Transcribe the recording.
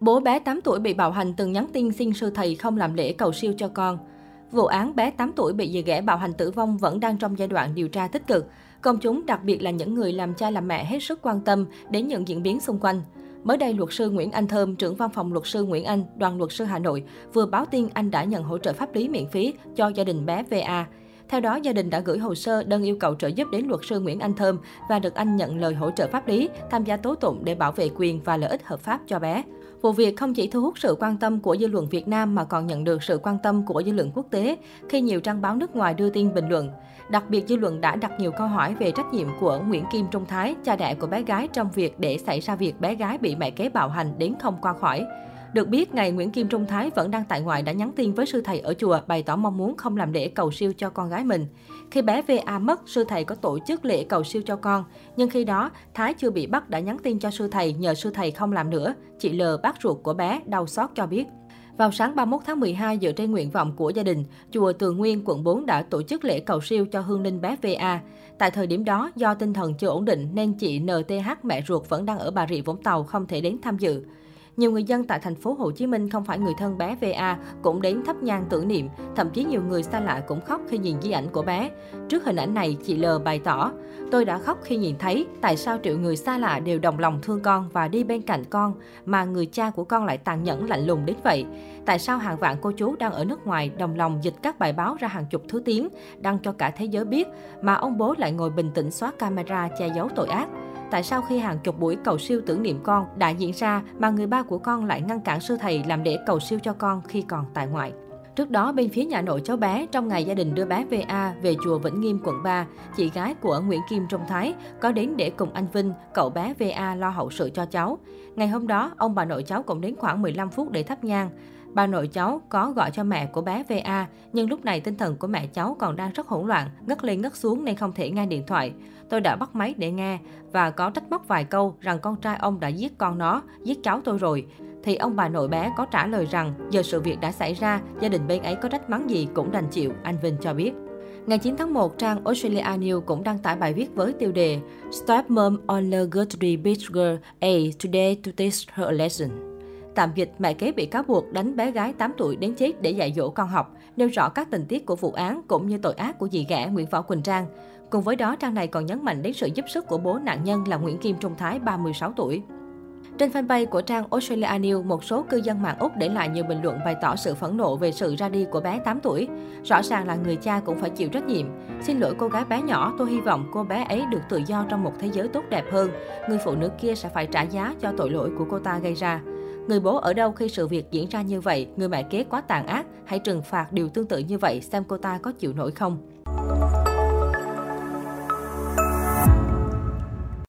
Bố bé 8 tuổi bị bạo hành từng nhắn tin xin sư thầy không làm lễ cầu siêu cho con. Vụ án bé 8 tuổi bị dì ghẻ bạo hành tử vong vẫn đang trong giai đoạn điều tra tích cực. Công chúng, đặc biệt là những người làm cha làm mẹ hết sức quan tâm đến những diễn biến xung quanh. Mới đây, luật sư Nguyễn Anh Thơm, trưởng văn phòng luật sư Nguyễn Anh, đoàn luật sư Hà Nội, vừa báo tin anh đã nhận hỗ trợ pháp lý miễn phí cho gia đình bé VA. Theo đó, gia đình đã gửi hồ sơ đơn yêu cầu trợ giúp đến luật sư Nguyễn Anh Thơm và được anh nhận lời hỗ trợ pháp lý, tham gia tố tụng để bảo vệ quyền và lợi ích hợp pháp cho bé. Vụ việc không chỉ thu hút sự quan tâm của dư luận Việt Nam mà còn nhận được sự quan tâm của dư luận quốc tế khi nhiều trang báo nước ngoài đưa tin bình luận. Đặc biệt dư luận đã đặt nhiều câu hỏi về trách nhiệm của Nguyễn Kim Trung Thái, cha đẻ của bé gái trong việc để xảy ra việc bé gái bị mẹ kế bạo hành đến không qua khỏi. Được biết, ngày Nguyễn Kim Trung Thái vẫn đang tại ngoại đã nhắn tin với sư thầy ở chùa bày tỏ mong muốn không làm lễ cầu siêu cho con gái mình. Khi bé VA mất, sư thầy có tổ chức lễ cầu siêu cho con. Nhưng khi đó, Thái chưa bị bắt đã nhắn tin cho sư thầy nhờ sư thầy không làm nữa. Chị L, bác ruột của bé, đau xót cho biết. Vào sáng 31 tháng 12, dựa trên nguyện vọng của gia đình, chùa Tường Nguyên, quận 4 đã tổ chức lễ cầu siêu cho hương linh bé VA. Tại thời điểm đó, do tinh thần chưa ổn định nên chị NTH mẹ ruột vẫn đang ở Bà Rịa Vũng Tàu không thể đến tham dự. Nhiều người dân tại thành phố Hồ Chí Minh không phải người thân bé VA cũng đến thắp nhang tưởng niệm, thậm chí nhiều người xa lạ cũng khóc khi nhìn di ảnh của bé. Trước hình ảnh này, chị L bày tỏ, tôi đã khóc khi nhìn thấy tại sao triệu người xa lạ đều đồng lòng thương con và đi bên cạnh con, mà người cha của con lại tàn nhẫn lạnh lùng đến vậy. Tại sao hàng vạn cô chú đang ở nước ngoài đồng lòng dịch các bài báo ra hàng chục thứ tiếng, đăng cho cả thế giới biết, mà ông bố lại ngồi bình tĩnh xóa camera che giấu tội ác tại sao khi hàng chục buổi cầu siêu tưởng niệm con đã diễn ra mà người ba của con lại ngăn cản sư thầy làm lễ cầu siêu cho con khi còn tại ngoại. Trước đó, bên phía nhà nội cháu bé, trong ngày gia đình đưa bé VA về chùa Vĩnh Nghiêm, quận 3, chị gái của Nguyễn Kim Trung Thái có đến để cùng anh Vinh, cậu bé VA lo hậu sự cho cháu. Ngày hôm đó, ông bà nội cháu cũng đến khoảng 15 phút để thắp nhang. Bà nội cháu có gọi cho mẹ của bé VA, nhưng lúc này tinh thần của mẹ cháu còn đang rất hỗn loạn, ngất lên ngất xuống nên không thể nghe điện thoại. Tôi đã bắt máy để nghe và có trách móc vài câu rằng con trai ông đã giết con nó, giết cháu tôi rồi. Thì ông bà nội bé có trả lời rằng giờ sự việc đã xảy ra, gia đình bên ấy có trách mắng gì cũng đành chịu, anh Vinh cho biết. Ngày 9 tháng 1, trang Australia News cũng đăng tải bài viết với tiêu đề Stop Mom on the Guthrie Beach Girl A today to teach her a lesson. Tạm dịch, mẹ kế bị cáo buộc đánh bé gái 8 tuổi đến chết để dạy dỗ con học, nêu rõ các tình tiết của vụ án cũng như tội ác của dì ghẻ Nguyễn Võ Quỳnh Trang. Cùng với đó, trang này còn nhấn mạnh đến sự giúp sức của bố nạn nhân là Nguyễn Kim Trung Thái, 36 tuổi. Trên fanpage của trang Australia News, một số cư dân mạng Úc để lại nhiều bình luận bày tỏ sự phẫn nộ về sự ra đi của bé 8 tuổi. Rõ ràng là người cha cũng phải chịu trách nhiệm. Xin lỗi cô gái bé nhỏ, tôi hy vọng cô bé ấy được tự do trong một thế giới tốt đẹp hơn. Người phụ nữ kia sẽ phải trả giá cho tội lỗi của cô ta gây ra. Người bố ở đâu khi sự việc diễn ra như vậy, người mẹ kế quá tàn ác, hãy trừng phạt điều tương tự như vậy xem cô ta có chịu nổi không.